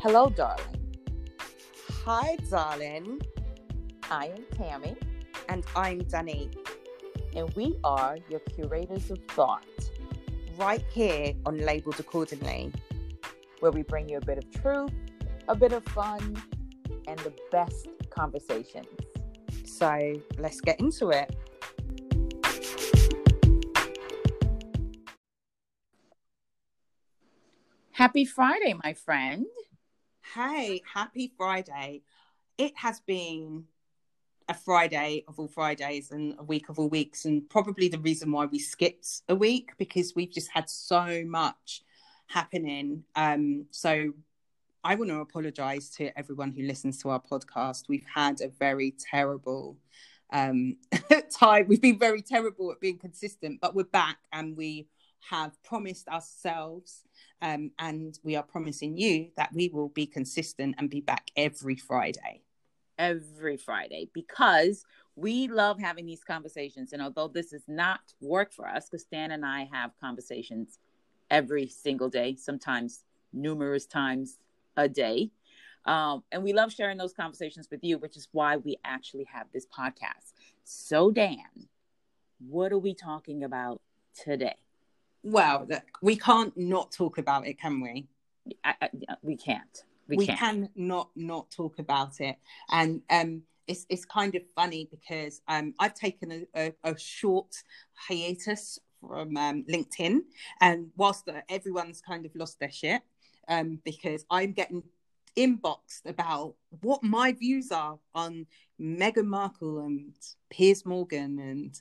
Hello, darling. Hi, darling. I am Tammy, And I'm Danny, and we are your curators of thought, right here on Labeled Accordingly. where we bring you a bit of truth, a bit of fun, and the best conversations. So let's get into it. Happy Friday, my friend. Hey, happy Friday. It has been a Friday of all Fridays and a week of all weeks, and probably the reason why we skipped a week because we've just had so much happening. Um, so I want to apologize to everyone who listens to our podcast. We've had a very terrible um, time. We've been very terrible at being consistent, but we're back and we have promised ourselves um, and we are promising you that we will be consistent and be back every Friday. Every Friday, because we love having these conversations. And although this is not work for us, because Dan and I have conversations every single day, sometimes numerous times a day. Um, and we love sharing those conversations with you, which is why we actually have this podcast. So, Dan, what are we talking about today? Well, we can't not talk about it, can we? I, I, we can't. We, We, can't. can not not talk about it, and um, it's it's kind of funny because um, I've taken a, a, a short hiatus from um, LinkedIn, and whilst everyone's kind of lost their shit, um, because I'm getting inboxed about what my views are on Meghan Markle and Piers Morgan and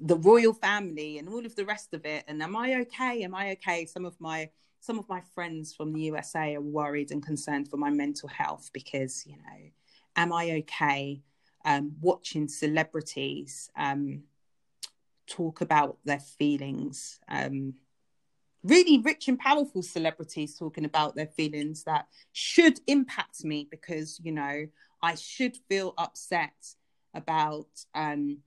the royal family and all of the rest of it and am i okay? Am i okay? Some of my some of my friends from the usa are worried and concerned for my mental health because you know am i okay um, watching celebrities um, talk about their feelings um, really rich and powerful celebrities talking about their feelings that should impact me because you know i should feel upset about um,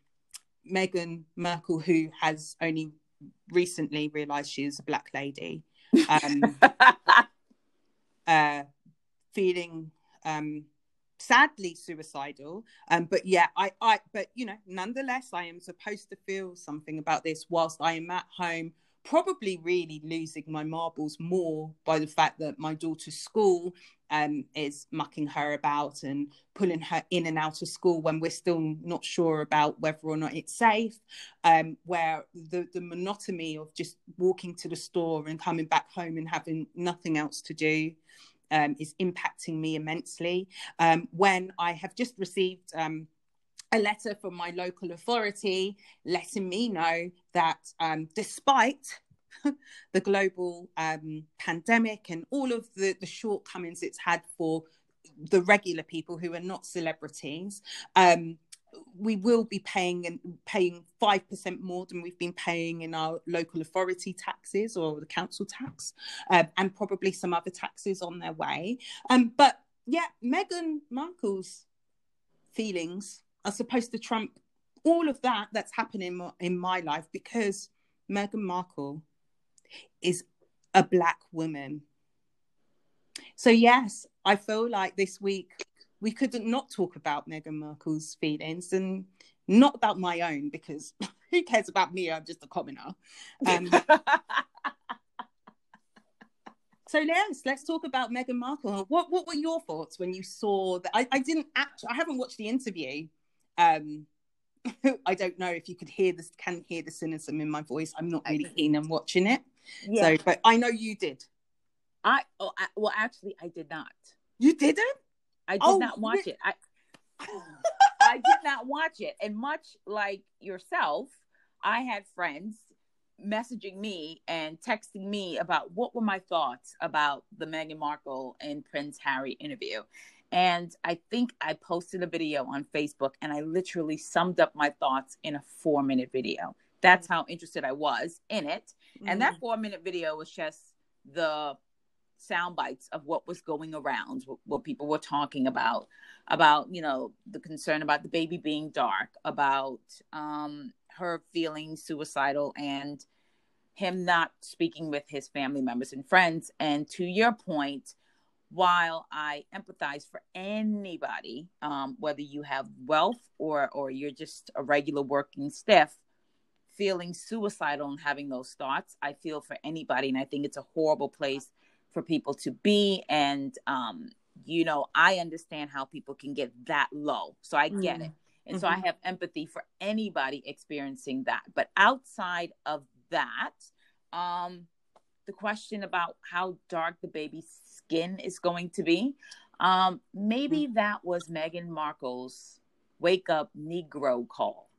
Meghan Markle, who has only recently realised she is a black lady, um, uh, feeling um, sadly suicidal. Um, but yeah, I, I, but you know, nonetheless, I am supposed to feel something about this whilst I am at home. Probably really losing my marbles more by the fact that my daughter's school um, is mucking her about and pulling her in and out of school when we're still not sure about whether or not it's safe. Um, where the the monotony of just walking to the store and coming back home and having nothing else to do um, is impacting me immensely. Um, when I have just received um, a letter from my local authority letting me know that um, despite the global um, pandemic and all of the, the shortcomings it's had for the regular people who are not celebrities, um, we will be paying and paying five percent more than we've been paying in our local authority taxes or the council tax, um, and probably some other taxes on their way. Um, but yeah, Meghan Markle's feelings are supposed to trump all of that that's happening in my life because Meghan Markle is a black woman. So yes, I feel like this week we could not talk about Meghan Markle's feelings and not about my own because who cares about me? I'm just a commoner. Um, so yes, let's talk about Meghan Markle. What what were your thoughts when you saw that? I, I didn't actually. I haven't watched the interview. Um, I don't know if you could hear this, can hear the cynicism in my voice. I'm not really keen on watching it. yeah, So, but I know you did. I, oh, I well, actually, I did not. You didn't? I did Oh, not watch it. I I did not watch it. And much like yourself, I had friends messaging me and texting me about what were my thoughts about the Meghan Markle and Prince Harry interview. And I think I posted a video on Facebook and I literally summed up my thoughts in a four minute video. That's how interested I was in it. And that four minute video was just the sound bites of what was going around, what, what people were talking about, about, you know, the concern about the baby being dark, about um, her feeling suicidal and him not speaking with his family members and friends. And to your point, while I empathize for anybody, um, whether you have wealth or or you're just a regular working stiff, feeling suicidal and having those thoughts, I feel for anybody, and I think it's a horrible place for people to be. And um, you know, I understand how people can get that low, so I get mm. it, and mm-hmm. so I mm-hmm. have empathy for anybody experiencing that. But outside of that, um, the question about how dark the baby's skin is going to be. Um, maybe mm. that was Meghan Markle's wake up Negro call.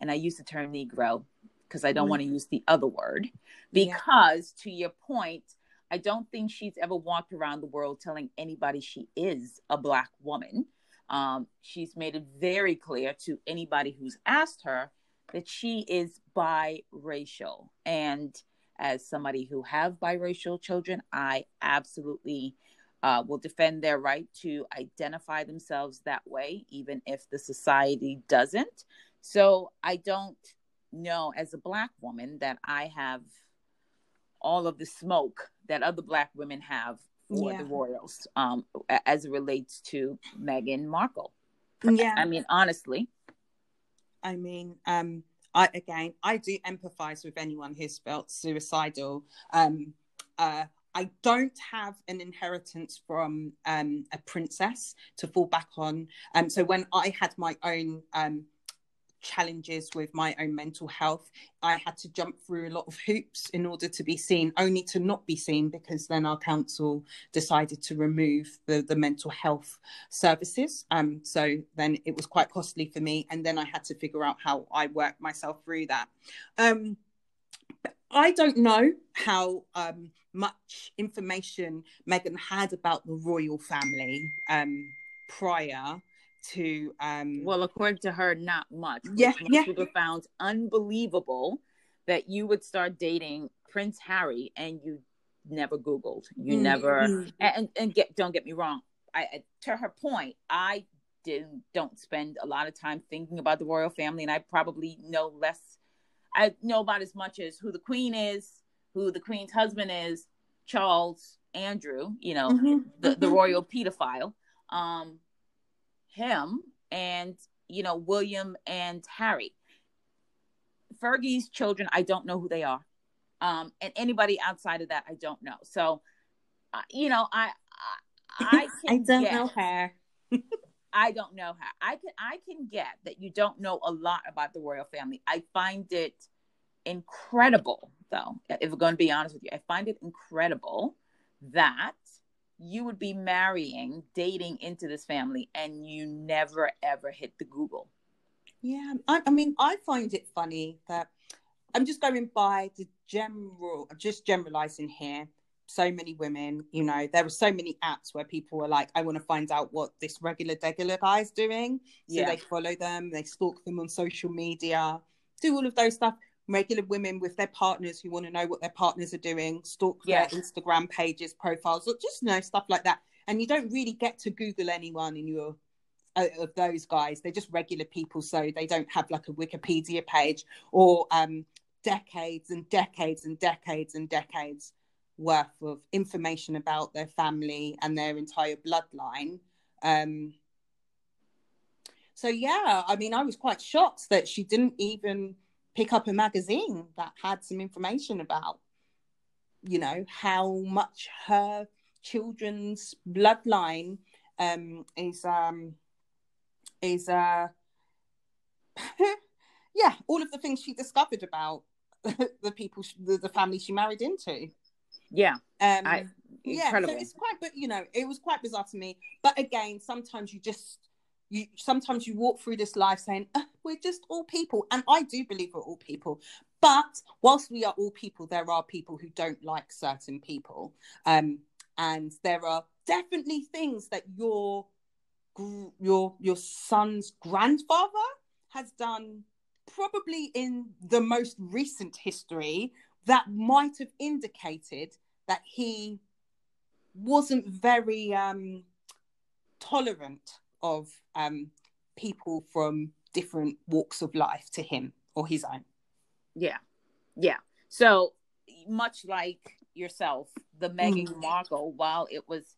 And I use the term Negro because I don't mm. want to use the other word. Because yeah. to your point, I don't think she's ever walked around the world telling anybody she is a Black woman. Um, she's made it very clear to anybody who's asked her that she is biracial. And as somebody who have biracial children, I absolutely uh, will defend their right to identify themselves that way, even if the society doesn't. So I don't know as a black woman that I have all of the smoke that other black women have for yeah. the royals um, as it relates to Meghan Markle. Yeah. I mean, honestly. I mean, um, I again, I do empathize with anyone who's felt suicidal. Um, uh, I don't have an inheritance from um, a princess to fall back on. Um, so when I had my own um, challenges with my own mental health. I had to jump through a lot of hoops in order to be seen, only to not be seen because then our council decided to remove the, the mental health services. Um, so then it was quite costly for me. And then I had to figure out how I worked myself through that. Um, I don't know how um, much information Meghan had about the royal family um, prior to um well according to her not much yeah yeah people found unbelievable that you would start dating prince harry and you never googled you mm-hmm. never and and get don't get me wrong i to her point i didn't don't spend a lot of time thinking about the royal family and i probably know less i know about as much as who the queen is who the queen's husband is charles andrew you know mm-hmm. the, the mm-hmm. royal pedophile um him and you know William and Harry. Fergie's children, I don't know who they are, um, and anybody outside of that, I don't know. So, uh, you know, I I, I, I don't get, know her. I don't know her. I can I can get that you don't know a lot about the royal family. I find it incredible, though. If we're going to be honest with you, I find it incredible that you would be marrying, dating into this family, and you never ever hit the Google. Yeah, I, I mean, I find it funny that I'm just going by the general, I'm just generalizing here. So many women, you know, there were so many apps where people were like, I want to find out what this regular degular guy is doing. So yeah. they follow them, they stalk them on social media, do all of those stuff regular women with their partners who want to know what their partners are doing, stalk yes. their Instagram pages, profiles, or just you know stuff like that. And you don't really get to Google anyone in your of those guys. They're just regular people, so they don't have like a Wikipedia page or um, decades and decades and decades and decades worth of information about their family and their entire bloodline. Um, so yeah, I mean, I was quite shocked that she didn't even pick up a magazine that had some information about, you know, how much her children's bloodline um, is um, is uh, yeah, all of the things she discovered about the people, she, the, the family she married into. Yeah. Um, I, yeah, so it's quite, but you know, it was quite bizarre to me. But again, sometimes you just you sometimes you walk through this life saying we're just all people and i do believe we're all people. But whilst we are all people there are people who don't like certain people. Um, and there are definitely things that your your your son's grandfather has done probably in the most recent history that might have indicated that he wasn't very um, tolerant of um, people from different walks of life to him or his own. Yeah. Yeah. So much like yourself, the Meghan mm. Markle while it was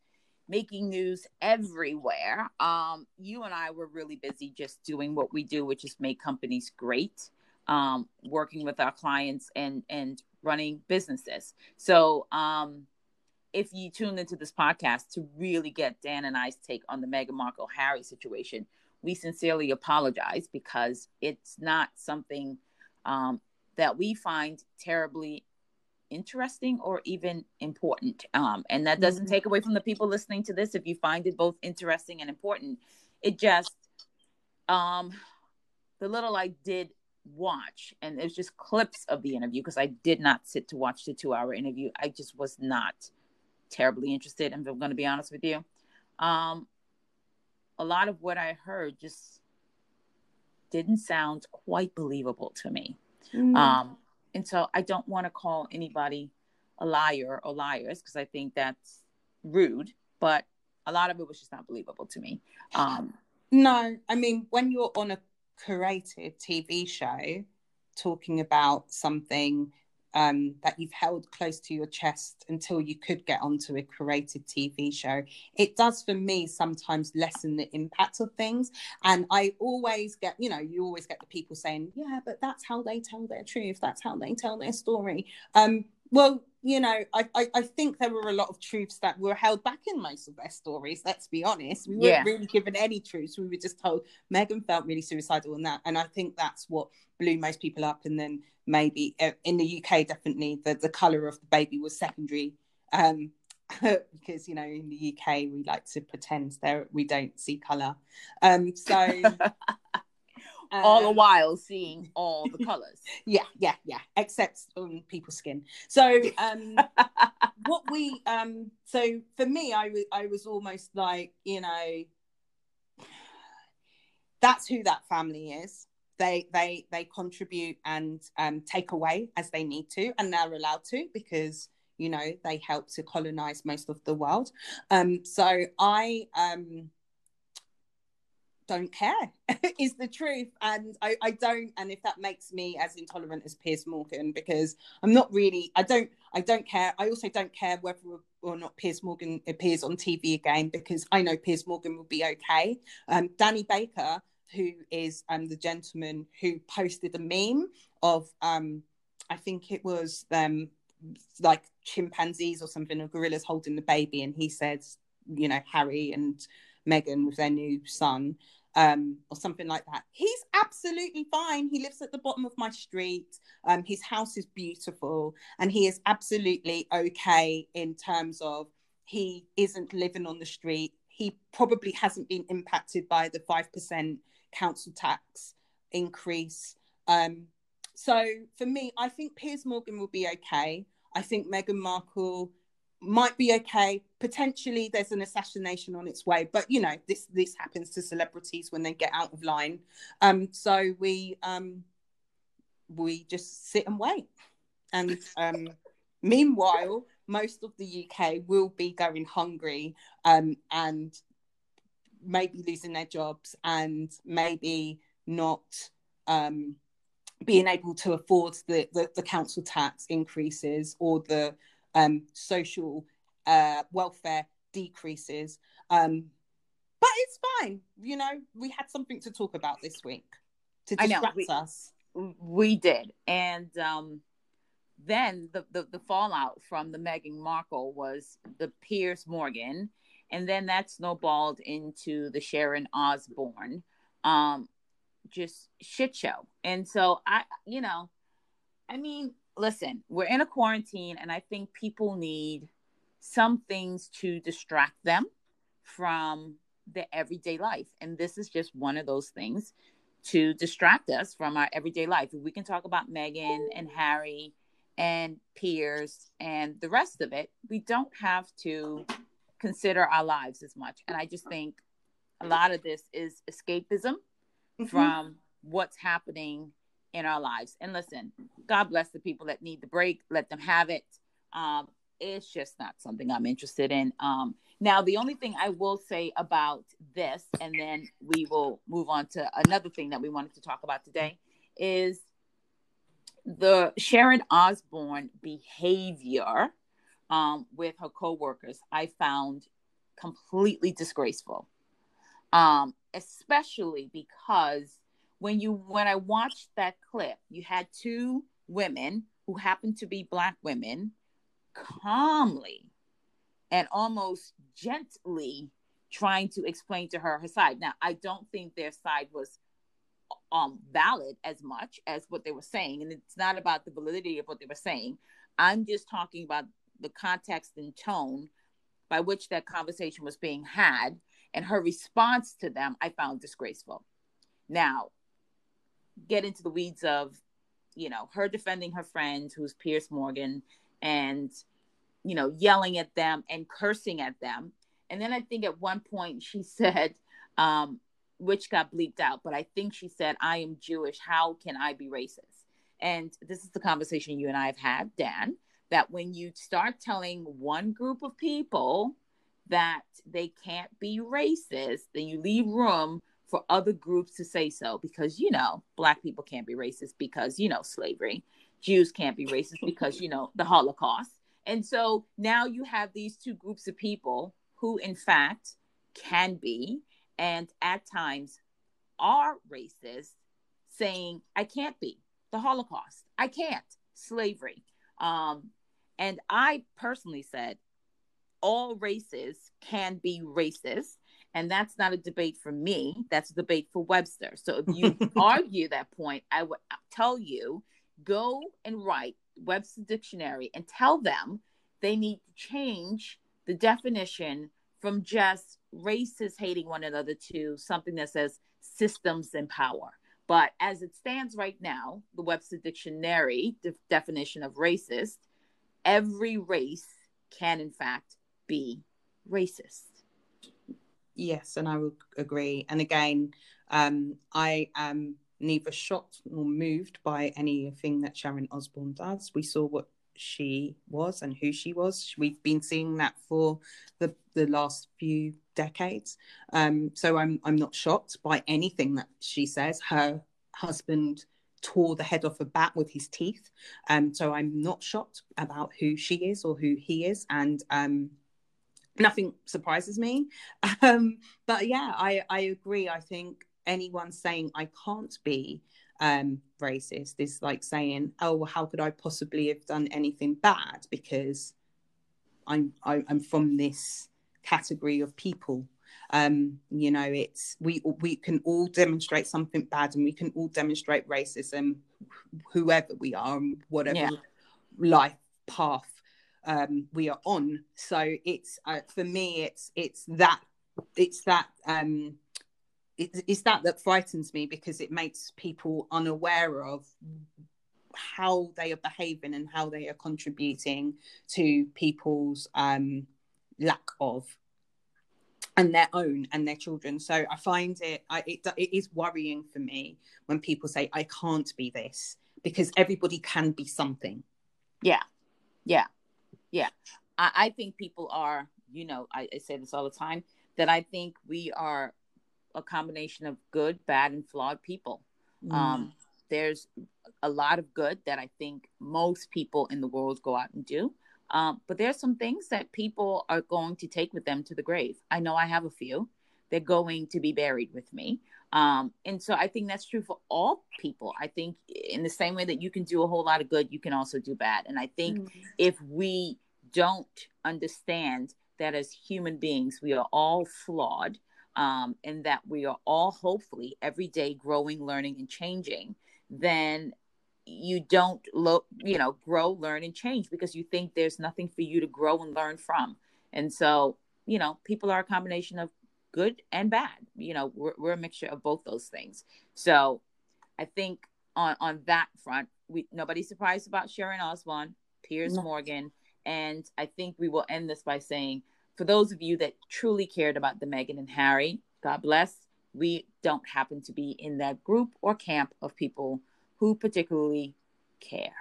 making news everywhere. Um, you and I were really busy just doing what we do, which is make companies great, um, working with our clients and and running businesses. So um, if you tuned into this podcast to really get Dan and I's take on the Meghan Markle Harry situation, we sincerely apologize because it's not something um, that we find terribly interesting or even important. Um, and that doesn't mm-hmm. take away from the people listening to this. If you find it both interesting and important, it just, um, the little I did watch, and it was just clips of the interview because I did not sit to watch the two hour interview. I just was not terribly interested. And I'm going to be honest with you. Um, a lot of what I heard just didn't sound quite believable to me. Mm. Um, and so I don't want to call anybody a liar or liars because I think that's rude, but a lot of it was just not believable to me. Um, no, I mean, when you're on a creative TV show talking about something um, that you've held close to your chest until you could get onto a created TV show. It does for me sometimes lessen the impact of things. And I always get, you know, you always get the people saying, yeah, but that's how they tell their truth. That's how they tell their story. Um, well, you know, I, I, I, think there were a lot of truths that were held back in most of their stories. Let's be honest. We weren't yeah. really given any truths. We were just told Meghan felt really suicidal and that. And I think that's what blew most people up. And then maybe uh, in the UK, definitely the, the colour of the baby was secondary. Um, because you know in the UK we like to pretend there we don't see color. Um, so all the um, while seeing all the colors. Yeah, yeah, yeah, except on people's skin. So um, what we um, so for me, I was I was almost like you know that's who that family is they they they contribute and um, take away as they need to and they're allowed to because you know they help to colonize most of the world um, so i um, don't care is the truth. And I, I don't and if that makes me as intolerant as piers morgan because i'm not really i don't i don't care. I also don't care whether or not piers morgan appears on tv again because i know piers morgan will be okay. Um, danny baker who is um, the gentleman who posted a meme of um, I think it was them like chimpanzees or something or gorillas holding the baby, and he says, you know, Harry and Meghan with their new son. Um, or something like that. He's absolutely fine. He lives at the bottom of my street. Um, his house is beautiful, and he is absolutely okay in terms of he isn't living on the street. He probably hasn't been impacted by the five percent council tax increase. Um, so for me, I think Piers Morgan will be okay. I think Meghan Markle might be okay. Potentially, there's an assassination on its way, but you know this this happens to celebrities when they get out of line. Um, so we um, we just sit and wait, and um, meanwhile, most of the UK will be going hungry um, and maybe losing their jobs and maybe not um, being able to afford the, the, the, council tax increases or the um, social uh, welfare decreases. Um, but it's fine. You know, we had something to talk about this week to distract we, us. We did. And um, then the, the, the fallout from the Meghan Markle was the Piers Morgan and then that snowballed into the Sharon Osbourne um just shit show. And so I you know, I mean, listen, we're in a quarantine and I think people need some things to distract them from the everyday life. And this is just one of those things to distract us from our everyday life. If we can talk about Meghan and Harry and Piers and the rest of it, we don't have to consider our lives as much. And I just think a lot of this is escapism mm-hmm. from what's happening in our lives. And listen, God bless the people that need the break, let them have it. Um, it's just not something I'm interested in. Um, now, the only thing I will say about this, and then we will move on to another thing that we wanted to talk about today, is the Sharon Osbourne behavior um, with her coworkers, I found completely disgraceful. Um, especially because when you when I watched that clip, you had two women who happened to be black women calmly and almost gently trying to explain to her her side. Now, I don't think their side was um valid as much as what they were saying and it's not about the validity of what they were saying. I'm just talking about the context and tone by which that conversation was being had and her response to them I found disgraceful. Now, get into the weeds of you know her defending her friend who's Piers Morgan and you know yelling at them and cursing at them. And then I think at one point she said um which got bleeped out but I think she said I am Jewish. How can I be racist? And this is the conversation you and I have had Dan that when you start telling one group of people that they can't be racist then you leave room for other groups to say so because you know black people can't be racist because you know slavery. Jews can't be racist because you know the holocaust. And so now you have these two groups of people who in fact can be and at times are racist saying i can't be. The holocaust. I can't. Slavery. Um, and i personally said all races can be racist and that's not a debate for me, that's a debate for Webster. So if you argue that point, I would uh, tell you go and write Webster Dictionary and tell them they need to change the definition from just races hating one another to something that says systems and power. But as it stands right now, the Webster Dictionary de- definition of racist, every race can in fact be racist. Yes, and I would agree. And again, um, I am neither shocked nor moved by anything that Sharon Osbourne does. We saw what she was and who she was. We've been seeing that for the, the last few decades. Um, so I'm I'm not shocked by anything that she says. Her husband tore the head off a bat with his teeth. Um, so I'm not shocked about who she is or who he is. And um, nothing surprises me. Um, but yeah, I, I agree. I think anyone saying I can't be um, racist is like saying, oh, well, how could I possibly have done anything bad because I'm I, am i am from this category of people. Um, you know, it's we we can all demonstrate something bad, and we can all demonstrate racism, whoever we are, and whatever yeah. life path um, we are on. So it's uh, for me, it's it's that it's that um, it, it's that that frightens me because it makes people unaware of how they are behaving and how they are contributing to people's um, lack of and their own and their children. So I find it, I, it it is worrying for me when people say I can't be this because everybody can be something. Yeah, yeah, yeah. I, I think people are you know I, I say this all the time that i think we are a combination of good bad and flawed people. Mm. um there's a lot of good that i think most people in the world go out and do. Um, but there's some things that people are going to take with them to the grave. I know i have a few. They're going to be buried with me um, and so I think that's true for all people. I think in the same way that you can do a whole lot of good, you can also do bad. And I think mm-hmm. if we don't understand that as human beings, we are all flawed um, and that we are all hopefully every day growing, learning, and changing, then you don't lo- you know grow learn and change because you think there's nothing for you to grow and learn from and so you know people are a combination of good and bad. You know, we're, we're a mixture of both those things. So I think on on that front, we nobody's surprised about Sharon Osbourne, Piers no. Morgan, and I think we will end this by saying, for those of you that truly cared about the Meghan and Harry, God bless. We don't happen to be in that group or camp of people who particularly care.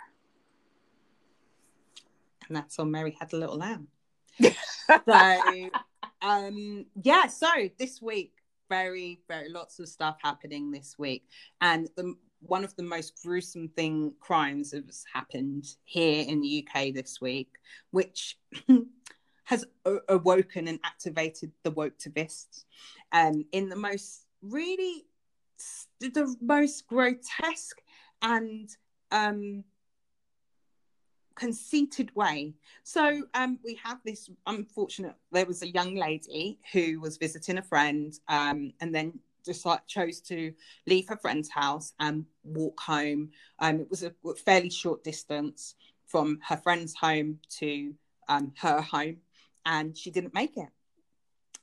And that's on Mary Had a Little Lamb. so um yeah so this week very very lots of stuff happening this week. And the one of the most gruesome thing crimes has happened here in the UK this week, which has awoken and activated the woketivists um, in the most really the most grotesque and um, conceited way. So um, we have this unfortunate. There was a young lady who was visiting a friend, um, and then just like chose to leave her friend's house and walk home. Um, it was a fairly short distance from her friend's home to um, her home, and she didn't make it.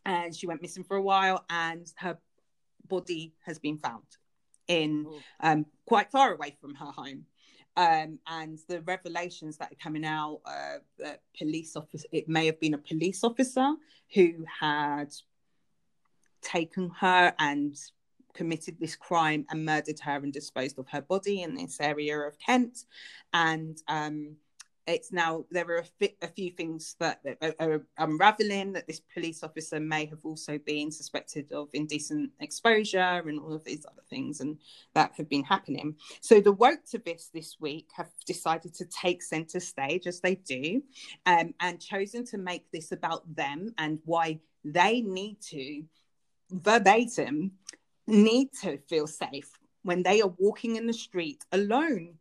And she went missing for a while, and her body has been found in um, quite far away from her home. Um, and the revelations that are coming out, uh, police officer, it may have been a police officer who had taken her and committed this crime and murdered her and disposed of her body in this area of Kent. And um, it's now there are a, fi- a few things that, are, are, unraveling that this police officer may have also been suspected of indecent exposure and all of these other things and that have been happening. So the woketivists this this week have decided to take center stage as they do um, and chosen to make this about them and why they need to verbatim need to feel safe when they are walking in the street alone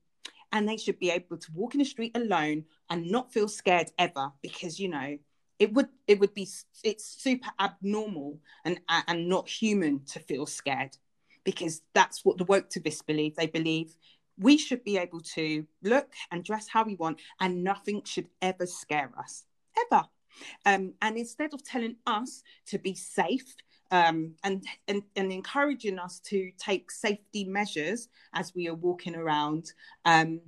and they should be able to walk in the street alone and not feel scared ever because you know it would it would be it's super abnormal and and not human to feel scared because that's what the woketivists believe. They believe we should be able to look and dress how we want and nothing should ever scare us ever. Um, and instead of telling us to be safe um, and, and, and encouraging us to take safety measures as we are walking around. Um,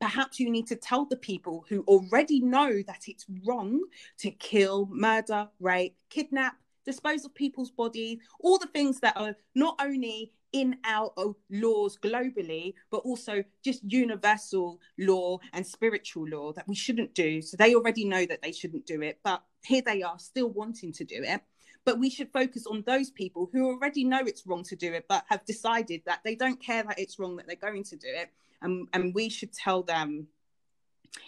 perhaps you need to tell the people who already know that it's wrong to kill, murder, rape, kidnap, dispose of people's bodies, all the things that are not only in our laws globally, but also just universal law and spiritual law that we shouldn't do. So they already know that they shouldn't do it, but here they are still wanting to do it but we should focus on those people who already know it's wrong to do it but have decided that they don't care that it's wrong that they're going to do it. And and we should tell them.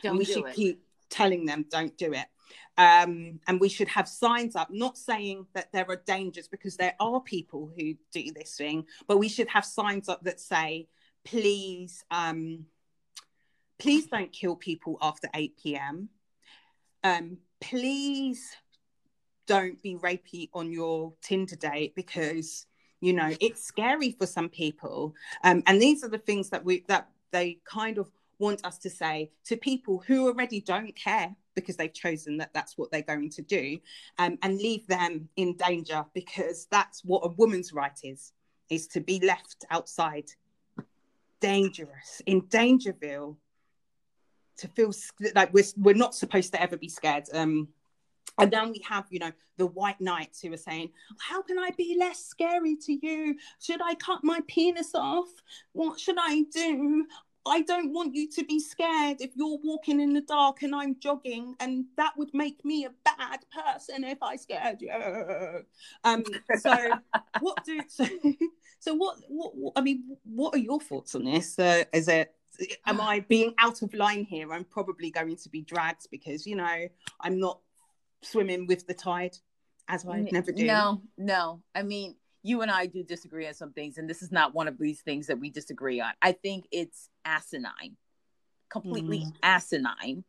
Don't and we should it. keep telling them don't do it. Um, and we should have signs up not saying that there are dangers because there are people who do this thing but we should have signs up that say please um, please don't kill people after 8 p.m um, please don't be rapey on your Tinder date because you know it's scary for some people. Um, and these are the things that we that they kind of want us to say to people who already don't care because they've chosen that that's what they're going to do um, and leave them in danger because that's what a woman's right is is to be left outside dangerous in dangerville to feel like we're, we're not supposed to ever be scared um and then we have, you know, the white knights who are saying, How can I be less scary to you? Should I cut my penis off? What should I do? I don't want you to be scared if you're walking in the dark and I'm jogging, and that would make me a bad person if I scared you. Um, so what do so, so what, what, what I mean, what are your thoughts on this? Uh, is it am I being out of line here? I'm probably going to be dragged because you know I'm not swimming with the tide, as I never do. No, no. I mean, you and I do disagree on some things, and this is not one of these things that we disagree on. I think it's asinine, completely mm. asinine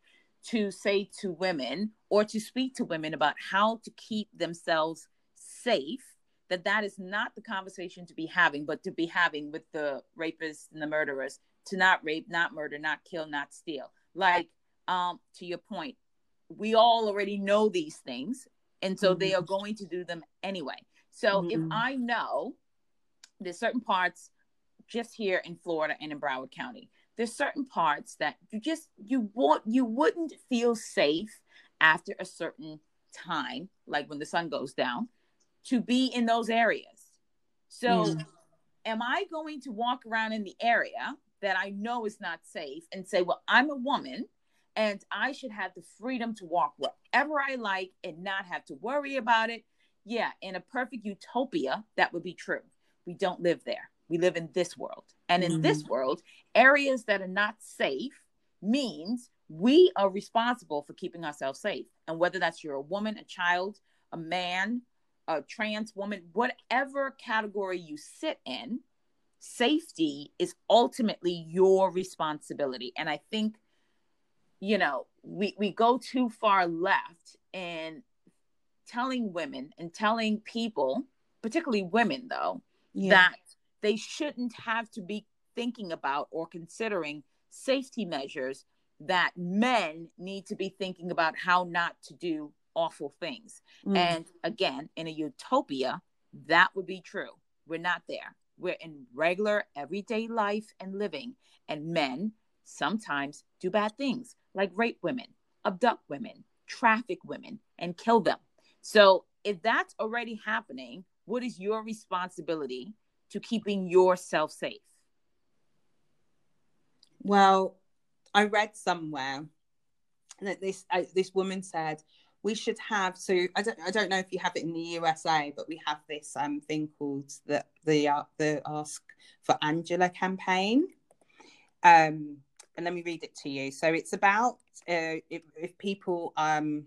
to say to women or to speak to women about how to keep themselves safe that that is not the conversation to be having but to be having with the rapists and the murderers to not rape not murder not kill not steal like um to your point we all already know these things and so mm-hmm. they are mm-hmm. going to do them anyway so mm-hmm. if i know there's certain parts just here in florida and in broward county there's certain parts that you just you want you wouldn't feel safe after a certain time like when the sun goes down to be in those areas so mm. am i going to walk around in the area that i know is not safe and say well i'm a woman and I should have the freedom to walk wherever I like and not have to worry about it. Yeah, in a perfect utopia, that would be true. We don't live there. We live in this world. And in mm-hmm. this world, areas that are not safe means we are responsible for keeping ourselves safe. And whether that's you're a woman, a child, a man, a trans woman, whatever category you sit in, safety is ultimately your responsibility. And I think, you know, we, we go too far left in telling women and telling people, particularly women though, yeah. that they shouldn't have to be thinking about or considering safety measures that men need to be thinking about how not to do awful things. Mm. And again, in a utopia, that would be true. We're not there. We're in regular everyday life and living. And men sometimes do bad things like rape women, abduct women, traffic women, and kill them. So if that's already happening, what is your responsibility to keeping yourself safe? Well, I read somewhere that this uh, this woman said we should have so I don't I don't know if you have it in the USA, but we have this um thing called the the uh, the Ask for Angela campaign. Um, and let me read it to you. So it's about uh, if, if people um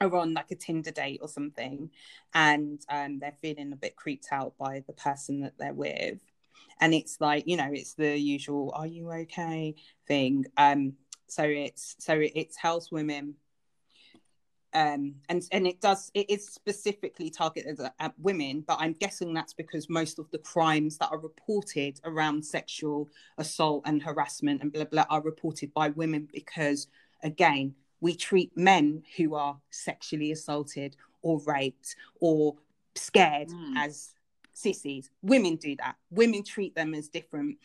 are on like a Tinder date or something, and um, they're feeling a bit creeped out by the person that they're with, and it's like you know it's the usual "Are you okay?" thing. Um, so it's so it, it tells women um, and and it does it is specifically targeted at, at, women but i'm guessing that's because most of the crimes that are reported around sexual assault and harassment and blah blah are reported by women because again we treat men who are sexually assaulted or raped or scared mm. as sissies women do that women treat them as different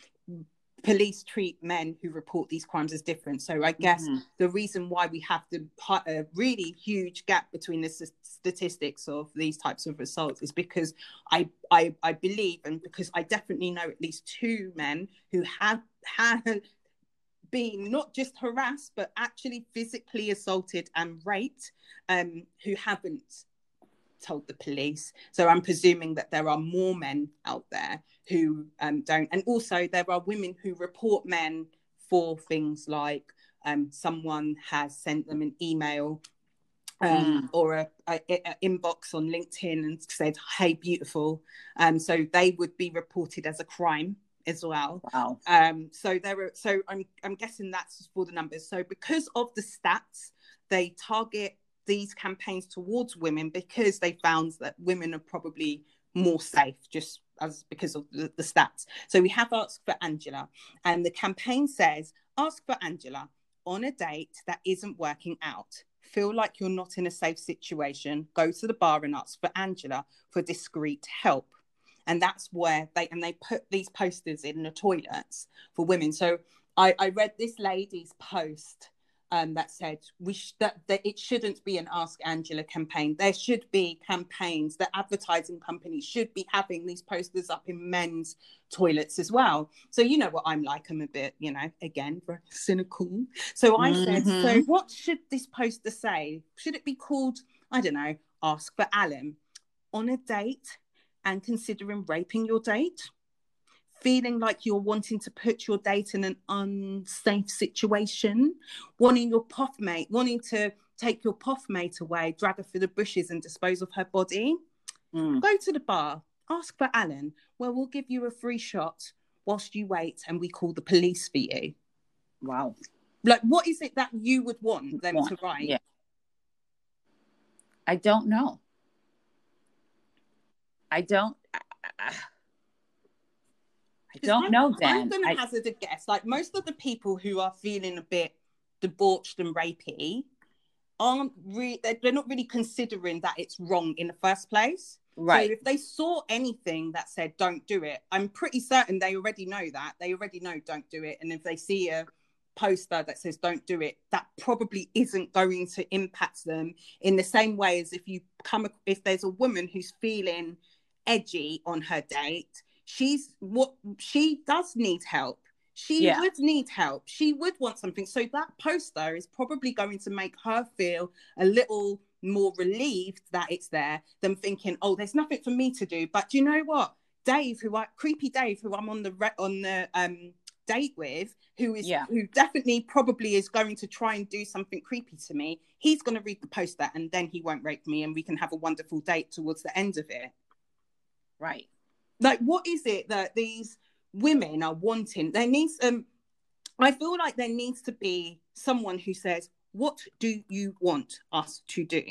police treat men who report these crimes as different. So I guess mm-hmm. the reason why we have the a really huge gap between the statistics of these types of assaults is because I, I I believe and because I definitely know at least two men who have had been not just harassed but actually physically assaulted and raped um, who haven't told the police. So I'm presuming that there are more men out there who um, don't. And also, there are women who report men for things like um, someone has sent them an email um, mm. or a, a, a, inbox on LinkedIn and said, "Hey, beautiful." Um, so they would be reported as a crime as well. Wow. Um, so there are. So I'm I'm guessing that's for the numbers. So because of the stats, they target these campaigns towards women because they found that women are probably more safe just as because of the, the stats. So we have asked for Angela, and the campaign says, Ask for Angela on a date that isn't working out. Feel like you're not in a safe situation, go to the bar and ask for Angela for discreet help. And that's where they and they put these posters in the toilets for women. So I, I read this lady's post um, that said we sh- that, that it shouldn't be an Ask Angela campaign. There should be campaigns. that advertising companies should be having these posters up in men's toilets as well. So you know what I'm like. I'm a bit, you know, again very cynical. So I mm-hmm. said, so mm-hmm. what should this poster say? Should it be called, I don't know, Ask for Alan on a date and considering raping your date? Feeling like you're wanting to put your date in an unsafe situation, wanting your puff mate, wanting to take your puff mate away, drag her through the bushes and dispose of her body, mm. go to the bar, ask for Alan, where we'll give you a free shot whilst you wait and we call the police for you. Wow. Like, what is it that you would want them to write? Yeah. I don't know. I don't. I, I don't I'm, know, Dan. I'm going to hazard a guess. Like most of the people who are feeling a bit debauched and rapey aren't really, they're, they're not really considering that it's wrong in the first place. Right. So if they saw anything that said don't do it, I'm pretty certain they already know that. They already know don't do it. And if they see a poster that says don't do it, that probably isn't going to impact them in the same way as if you come if there's a woman who's feeling edgy on her date she's what she does need help she yeah. would need help she would want something so that poster is probably going to make her feel a little more relieved that it's there than thinking oh there's nothing for me to do but do you know what Dave, who I creepy Dave, who I'm on the re- on the um date with, who is Yeah. who definitely probably is going to try and do something creepy to me. He's going to read the poster, and then he won't rape me, and we can have a wonderful date towards the end of it. Right. Like, what is it that these women are wanting? There needs um, I feel like there needs to be someone who says, "What do you want us to do?"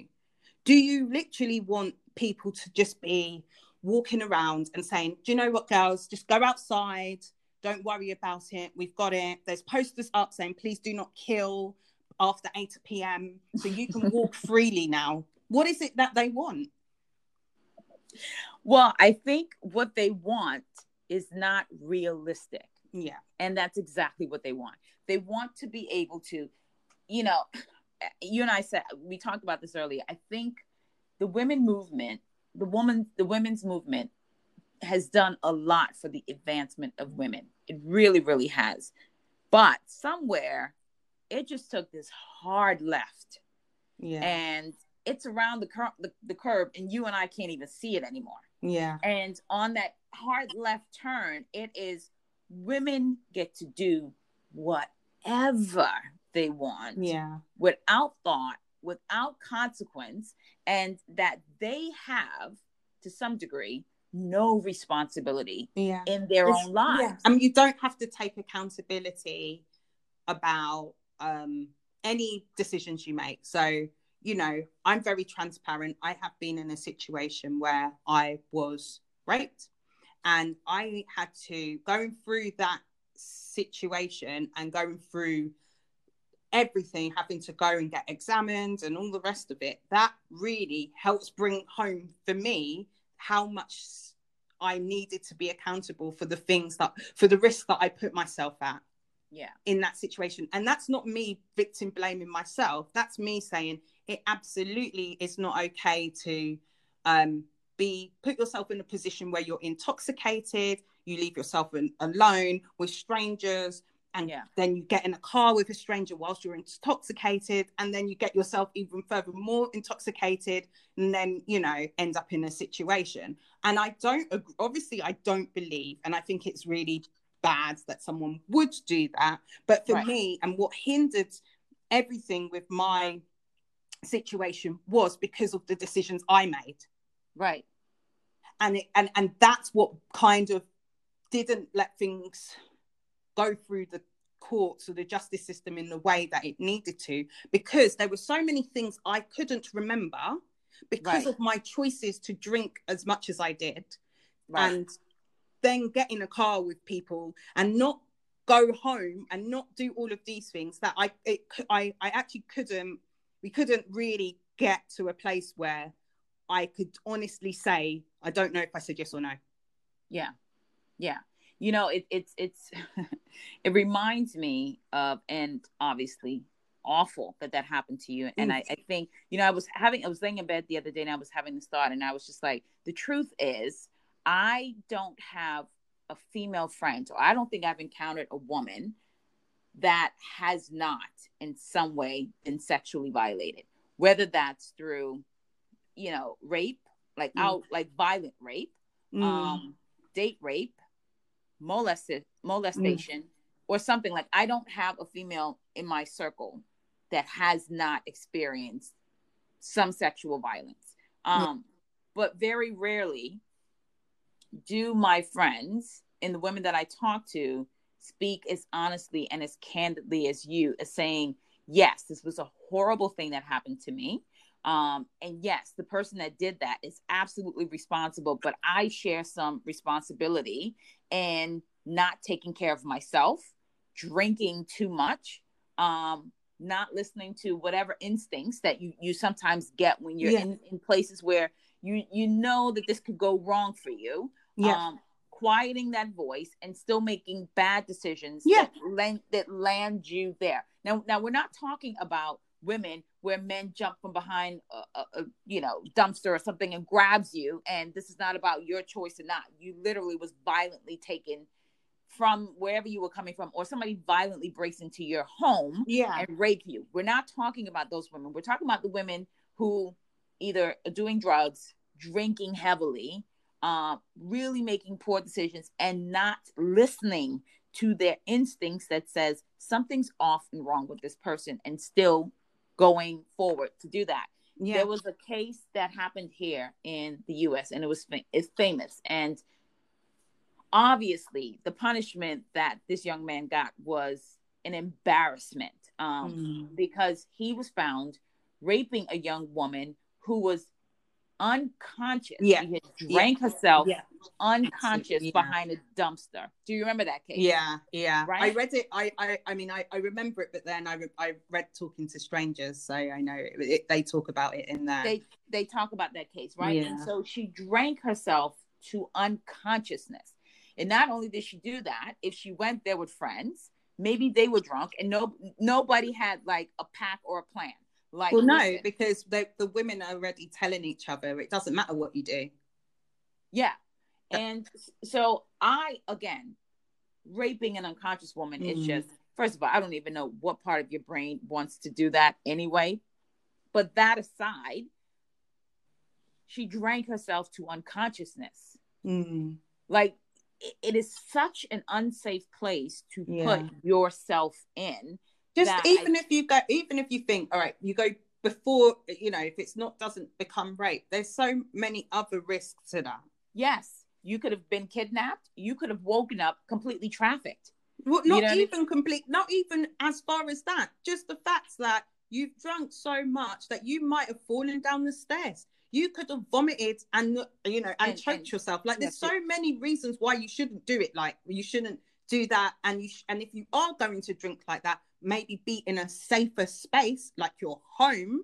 Do you literally want people to just be walking around and saying, Do you know what, girls? Just go outside. Don't worry about it. We've got it. There's posters up saying, Please do not kill after 8 p.m. So you can walk freely now. What is it that they want? Well, I think what they want is not realistic. Yeah. And that's exactly what they want. They want to be able to, you know, you and I said we talked about this earlier. I think the women movement, the woman, the women's movement has done a lot for the advancement of women. It really, really has. But somewhere it just took this hard left Yeah. and it's around the, cur- the the curb and you and I can't even see it anymore. yeah. And on that hard left turn, it is women get to do whatever they want Yeah. without thought, without consequence, and that they have, to some degree, no responsibility Yeah. in their It's- own lives. Yeah. I mean, you don't have to take accountability about um, any decisions you make. So, you know, I'm very transparent. I have been in a situation where I was raped and I had to, going through that situation and going through everything, having to go and get examined and all the rest of it, that really helps bring home for me how much I needed to be accountable for the things that, for the risk that I put myself at Yeah. in that situation. And that's not me victim blaming myself. That's me saying it absolutely is not okay to um, be put yourself in a position where you're intoxicated, you leave yourself in, alone with strangers, and Yeah. then you get in a car with a stranger whilst you're intoxicated, and then you get yourself even further more intoxicated, and then you know end up in a situation. And I don't obviously I don't believe, and I think it's really bad that someone would do that. But for Right. me, and what hindered everything with my situation was because of the decisions I made. Right. And it, and and that's what kind of didn't let things go through the courts or the justice system in the way that it needed to because there were so many things I couldn't remember because Right. of my choices to drink as much as I did Right. and then get in a car with people and not go home and not do all of these things that I it, I I actually couldn't we couldn't really get to a place where I could honestly say I don't know if I said yes or no. Yeah. Yeah. You know, it, it's it's it reminds me of and obviously awful that that happened to you. And Mm. I, I think, you know, I was having I was laying in bed the other day and I was having this thought and I was just like, the truth is I don't have a female friend, or I don't think I've encountered a woman that has not in some way been sexually violated, whether that's through, you know, rape, like Mm. out like violent rape, Mm. um, date rape, molested, molestation, or something like. I don't have a female in my circle that has not experienced some sexual violence. Um, but very rarely do my friends and the women that I talk to speak as honestly and as candidly as you as saying, yes, this was a horrible thing that happened to me. Um, and yes, the person that did that is absolutely responsible, but I share some responsibility in not taking care of myself, drinking too much, um, not listening to whatever instincts that you, you sometimes get when you're Yeah. in, in places where you you know that this could go wrong for you. Yeah. Um, quieting that voice and still making bad decisions Yeah. that land that land you there. Now, now we're not talking about women where men jump from behind a, a, a you know dumpster or something and grabs you, and this is not about your choice or not. You literally was violently taken from wherever you were coming from, or somebody violently breaks into your home yeah. and rape you. We're not talking about those women. We're talking about the women who either are doing drugs, drinking heavily, uh, really making poor decisions and not listening to their instincts that says something's off and wrong with this person and still going forward to do that. Yeah. There was a case that happened here in the US and it was it's famous and obviously the punishment that this young man got was an embarrassment um, mm. because he was found raping a young woman who was unconscious. Yeah. She had drank yeah. herself yeah. unconscious yeah. behind a dumpster. Do you remember that case? Yeah, yeah. Right? I read it. I, I, I mean, I, I remember it, but then I, I read Talking to Strangers, so I know it, it, they talk about it in there. They, they talk about that case, right? Yeah. And so she drank herself to unconsciousness. And not only did she do that, if she went there with friends, maybe they were drunk and no nobody had like a pack or a plan. Like, well, no, listen, because the the women are already telling each other it doesn't matter what you do. Yeah, and so I again, raping an unconscious woman mm. is just first of all, I don't even know what part of your brain wants to do that anyway. But that aside, she drank herself to unconsciousness. Mm. Like it, it is such an unsafe place to yeah. put yourself in just even I, if you go even if you think all right you go before you know if it's not doesn't become rape there's so many other risks to that. Yes. You could have been kidnapped. You could have woken up completely trafficked. Well not you know even I mean? complete not even as far as that. Just the fact that you've drunk so much that you might have fallen down the stairs. You could have vomited and you know and, and choked and, yourself. Like there's so it. many reasons why you shouldn't do it. Like you shouldn't do that and you sh- and if you are going to drink like that maybe be in a safer space like your home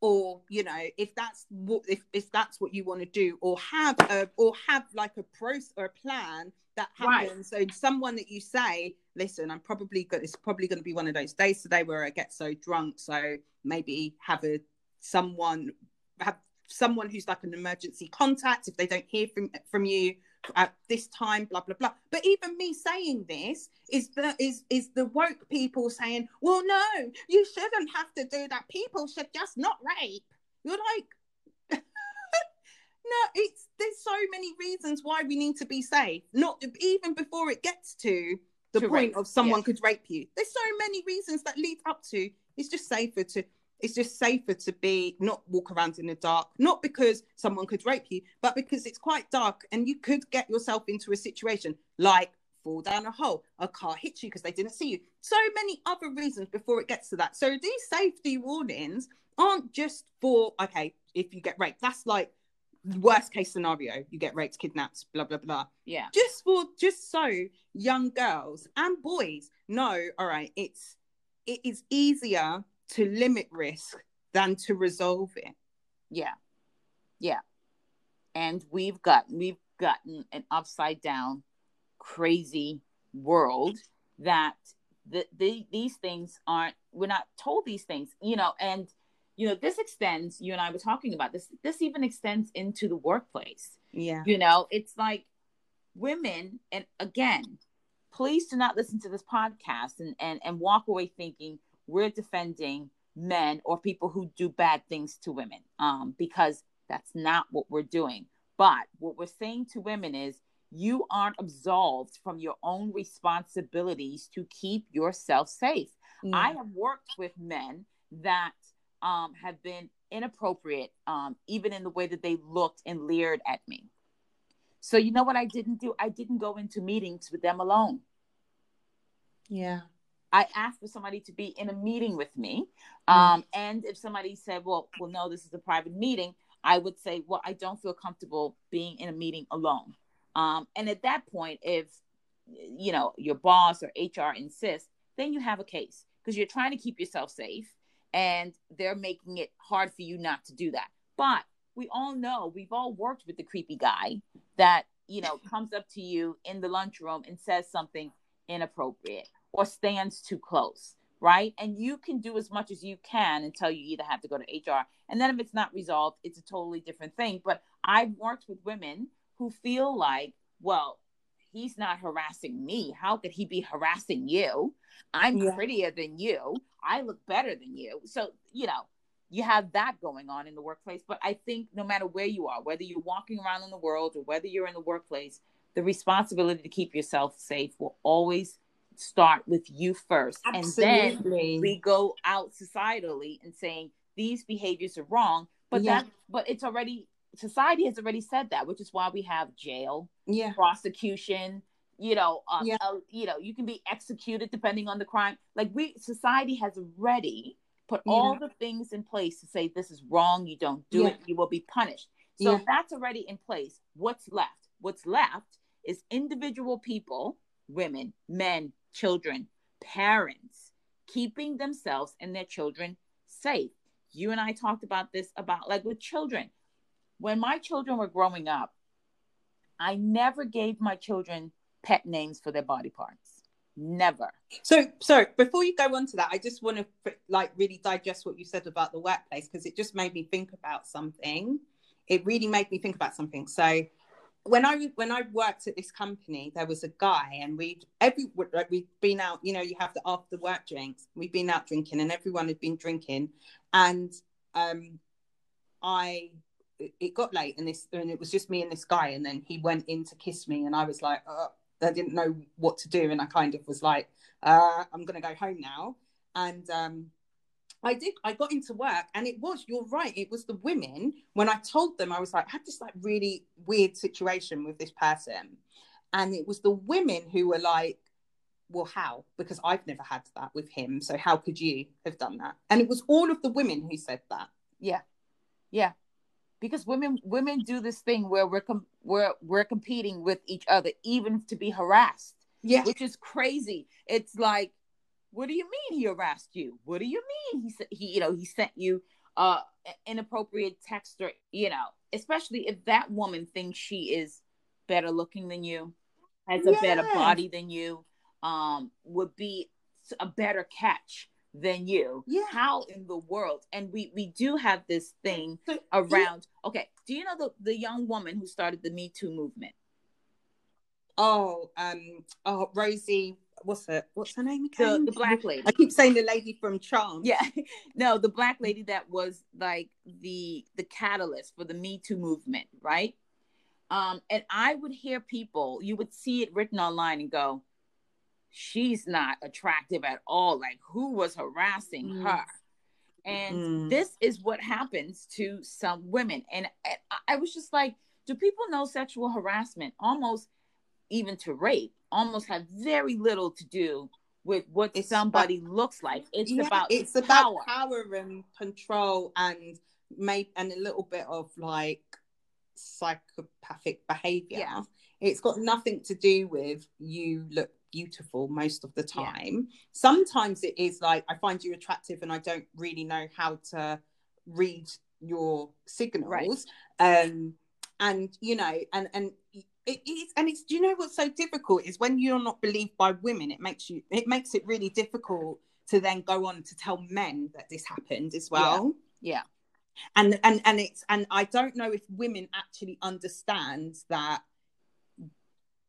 or you know if that's what if, if that's what you want to do or have a or have like a process or a plan that happens right. so someone that you say listen i'm probably good it's probably going to be one of those days today where i get so drunk so maybe have a someone have someone who's like an emergency contact if they don't hear from from you at this time, blah blah blah. But even me saying this is the is is the woke people saying, well, no, you shouldn't have to do that. People should just not rape. You're like, no, it's there's so many reasons why we need to be safe. Not even before it gets to the to point rape. of someone yeah. could rape you. There's so many reasons that lead up to. It's just safer to it's just safer to be not walk around in the dark not because someone could rape you but because it's quite dark and you could get yourself into a situation like fall down a hole a car hits you because they didn't see you. So many other reasons before it gets to that. So these safety warnings aren't just for okay if you get raped that's like worst case scenario you get raped kidnapped blah blah blah. Yeah. Just for just so young girls and boys know all right it's it is easier to limit risk than to resolve it. Yeah. Yeah. And we've got we've gotten an upside down crazy world that the, the these things aren't we're not told these things, you know, and you know, this extends, you and I were talking about this, this even extends into the workplace. Yeah. You know, it's like women, and again, please do not listen to this podcast and, and, and walk away thinking, we're defending men or people who do bad things to women um, because that's not what we're doing. But what we're saying to women is you aren't absolved from your own responsibilities to keep yourself safe. Yeah. I have worked with men that um, have been inappropriate, um, even in the way that they looked and leered at me. So, you know what I didn't do? I didn't go into meetings with them alone. Yeah. I asked for somebody to be in a meeting with me. Mm. Um, and if somebody said, well, well, no, this is a private meeting, I would say, well, I don't feel comfortable being in a meeting alone. Um, and at that point, if you know your boss or HR insists, then you have a case because you're trying to keep yourself safe, and they're making it hard for you not to do that. But we all know we've all worked with the creepy guy that you know comes up to you in the lunchroom and says something inappropriate or stands too close, right? And you can do as much as you can until you either have to go to HR. And then if it's not resolved, it's a totally different thing. But I've worked with women who feel like, well, he's not harassing me. How could he be harassing you? I'm yeah. prettier than you. I look better than you. So, you know, you have that going on in the workplace. But I think no matter where you are, whether you're walking around in the world or whether you're in the workplace, the responsibility to keep yourself safe will always start with you first. Absolutely. And then we go out societally and saying these behaviors are wrong. But Yeah. that but it's already society has already said that, which is why we have jail, Yeah. prosecution, you know, uh, Yeah. uh, you know, you can be executed depending on the crime. Like we society has already put Yeah. all the things in place to say this is wrong, you don't do Yeah. it, you will be punished. So Yeah. that's already in place. What's left? What's left is individual people, women, men, children, parents, keeping themselves and their children safe. You and I talked about this about like with children. When my children were growing up, I never gave my children pet names for their body parts. Never. So, so before you go on to that, I just want to like really digest what you said about the workplace because it just made me think about something. It really made me think about something. So, when I when I worked at this company, there was a guy, and we every like we'd been out. You know, you have the after work drinks. We'd been out drinking, and everyone had been drinking, and um, I it got late, and this and it was just me and this guy, and then he went in to kiss me, and I was like, uh, I didn't know what to do, and I kind of was like, uh, I'm gonna go home now, and um, I did. I got into work, and it was. You're right. It was the women. When I told them, I was like, I had this like really weird situation with this person, and it was the women who were like, "Well, how? Because I've never had that with him. So how could you have done that?" And it was all of the women who said that. Yeah. Yeah. Because women women do this thing where we're com- we're we're competing with each other even to be harassed. Yeah. which is crazy. It's like, what do you mean he harassed you? What do you mean he said he you know he sent you uh inappropriate text or you know, especially if that woman thinks she is better looking than you, has a better body than you, um, would be a better catch than you. Yeah. How in the world? And we we do have this thing So, around. Okay, do you know the the young woman who started the Me Too movement? Oh, um, oh, Rosie. What's her? What's her name The again? the black lady. I keep saying the lady from Charmed. yeah no the black lady that was like the the catalyst for the me too movement right um and i would hear people you would see it written online and go she's not attractive at all like who was harassing Mm. her and Mm. this is what happens to some women and, and i was just like do people know sexual harassment almost even to rape almost have very little to do with what It's somebody looks like it's Yeah, about it's power. about power and control and maybe and a little bit of like psychopathic behavior. Yeah. It's got nothing to do with you look beautiful most of the Yeah. time. Sometimes it is like I find you attractive and I don't really know how to read your signals. Um and you know and and it is and it's do you know what's so difficult? Is when you're not believed by women it makes you it makes it really difficult to then go on to tell men that this happened as well. Yeah. and and and it's and i don't know if women actually understand that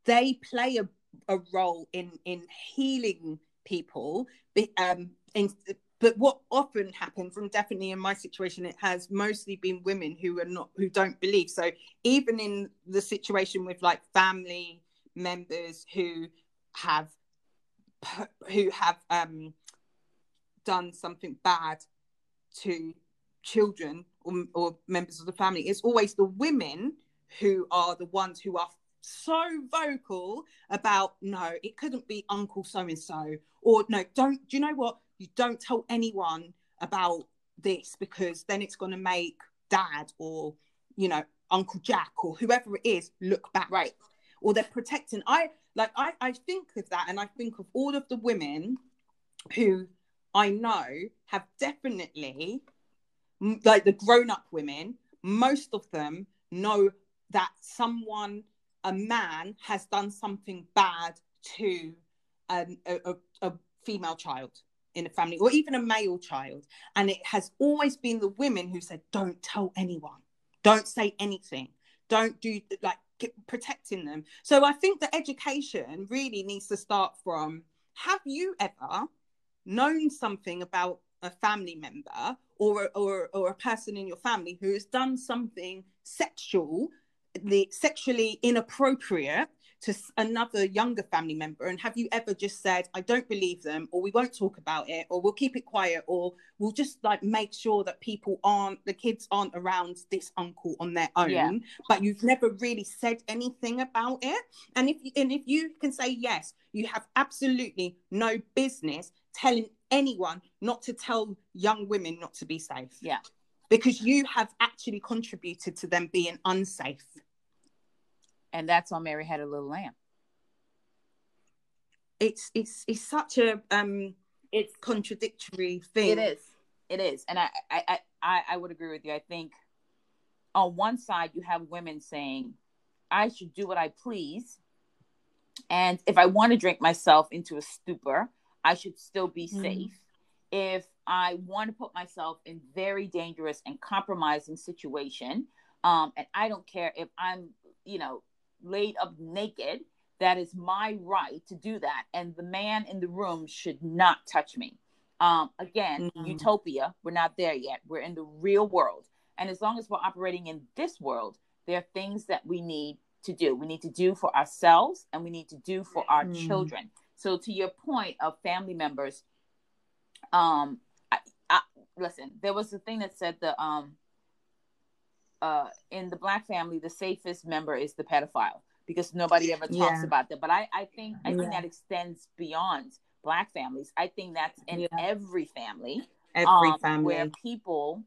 they play a, a role in in healing people um in, but what often happens and definitely in my situation it has mostly been women who are not who don't believe. So even in the situation with like family members who have who have um done something bad to children or, or members of the family it's always the women who are the ones who are so vocal about no it couldn't be uncle so and so or no don't do you know what you don't tell anyone about this because then it's going to make dad or you know uncle jack or whoever it is look back Right. or they're protecting i like i i think of that and i think of all of the women who i know have definitely like the grown-up women most of them know that someone a man has done something bad to um, a, a, a female child in a family or even a male child. And it has always been the women who said don't tell anyone. Don't say anything. Don't do like protecting them. So i think the education really needs to start from have you ever known something about a family member or or or a person in your family who has done something sexual, the sexually inappropriate to another younger family member and have you ever just said i don't believe them or we won't talk about it or we'll keep it quiet or we'll just like make sure that people aren't the kids aren't around this uncle on their own yeah. but you've never really said anything about it? And if you and if you can say yes you have absolutely no business telling anyone not to tell young women not to be safe. Yeah. Because you have actually contributed to them being unsafe and that's why Mary Had a Little Lamb. It's it's it's such a um it's contradictory thing. It is. It is. And I I I, I would agree with you. I think on one side you have women saying, I should do what I please. And if I want to drink myself into a stupor, I should still be mm. safe. If I want to put myself in very dangerous and compromising situation, um, and I don't care if I'm, you know, laid up naked, that is my right to do that. And the man in the room should not touch me. Um, again, mm-hmm. utopia, we're not there yet. We're in the real world. And as long as we're operating in this world, there are things that we need to do. We need to do for ourselves and we need to do for our mm-hmm. children. So, to your point of family members, um, I, I, listen, there was a thing that said the um, uh, in the black family, the safest member is the pedophile because nobody ever talks yeah. about that. But I, I think I yeah. think that extends beyond black families. I think that's in yeah. every family. Every um, family where people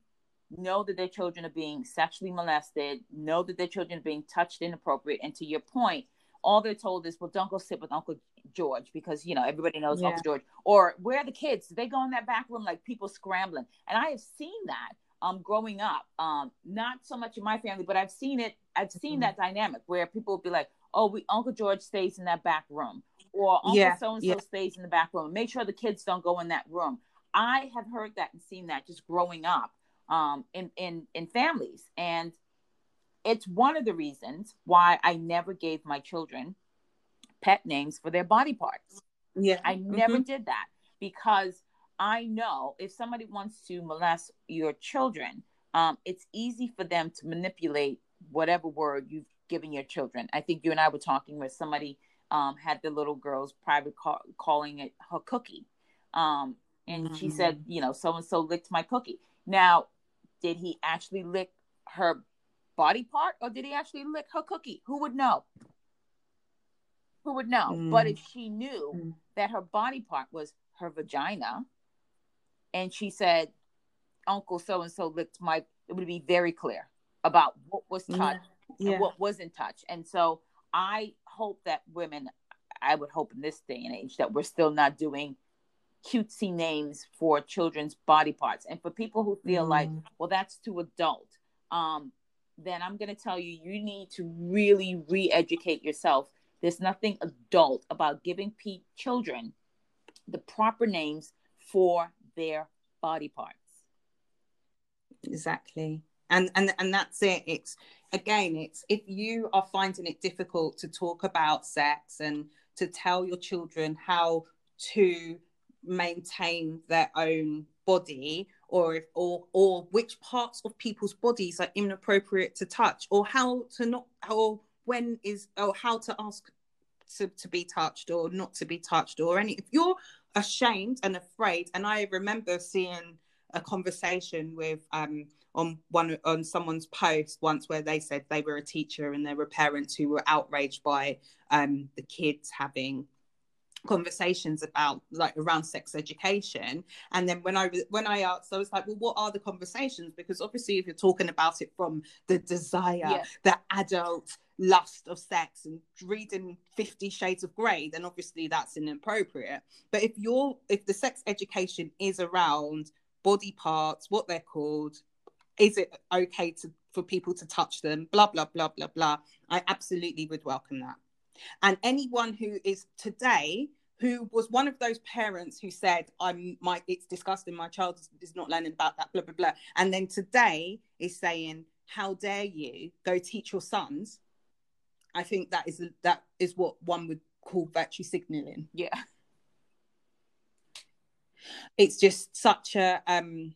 know that their children are being sexually molested, know that their children are being touched inappropriate, and to your point, all they're told is, "Well, don't go sit with Uncle George because you know everybody knows Uncle George." Or where are the kids? They go in that back room like people scrambling, and I have seen that um growing up um not so much in my family but i've seen it i've seen mm-hmm. that dynamic where people will be like oh we uncle george stays in that back room or uncle so and so stays in the back room make sure the kids don't go in that room i have heard that and seen that just growing up um in in in families and it's one of the reasons why i never gave my children pet names for their body parts yeah i never mm-hmm. did that because I know if somebody wants to molest your children, um, it's easy for them to manipulate whatever word you've given your children. I think you and I were talking where somebody um, had the little girl's private call, calling it her cookie. Um, and mm-hmm. she said, you know, so and so licked my cookie. Now, did he actually lick her body part or did he actually lick her cookie? Who would know? Who would know? Mm. But if she knew mm. that her body part was her vagina, and she said, Uncle so and so licked my, it would be very clear about what was touched yeah. and what wasn't touched. And so I hope that women, I would hope in this day and age that we're still not doing cutesy names for children's body parts. And for people who feel mm. like, well, that's too adult, um, then I'm going to tell you, you need to really re educate yourself. There's nothing adult about giving pe- children the proper names for their body parts. Exactly. And and and that's it. It's again it's if you are finding it difficult to talk about sex and to tell your children how to maintain their own body or if or or which parts of people's bodies are inappropriate to touch or how to not or when is or how to ask to, to be touched or not to be touched or any if you're ashamed and afraid. And I remember seeing a conversation with um, on one on someone's post once where they said they were a teacher and there were parents who were outraged by um, the kids having conversations about like around sex education. And then when i when i asked i was like well what are the conversations? Because obviously if you're talking about it from the desire yeah. the adult lust of sex and reading 50 shades of grey then obviously that's inappropriate. But if you're if the sex education is around body parts what they're called is it okay to for people to touch them blah blah blah blah blah i absolutely would welcome that. And anyone who is today who was one of those parents who said i'm my it's disgusting my child is, is not learning about that blah blah blah and then today is saying how dare you go teach your sons I think that is that is what one would call virtue signaling. Yeah. it's just such a um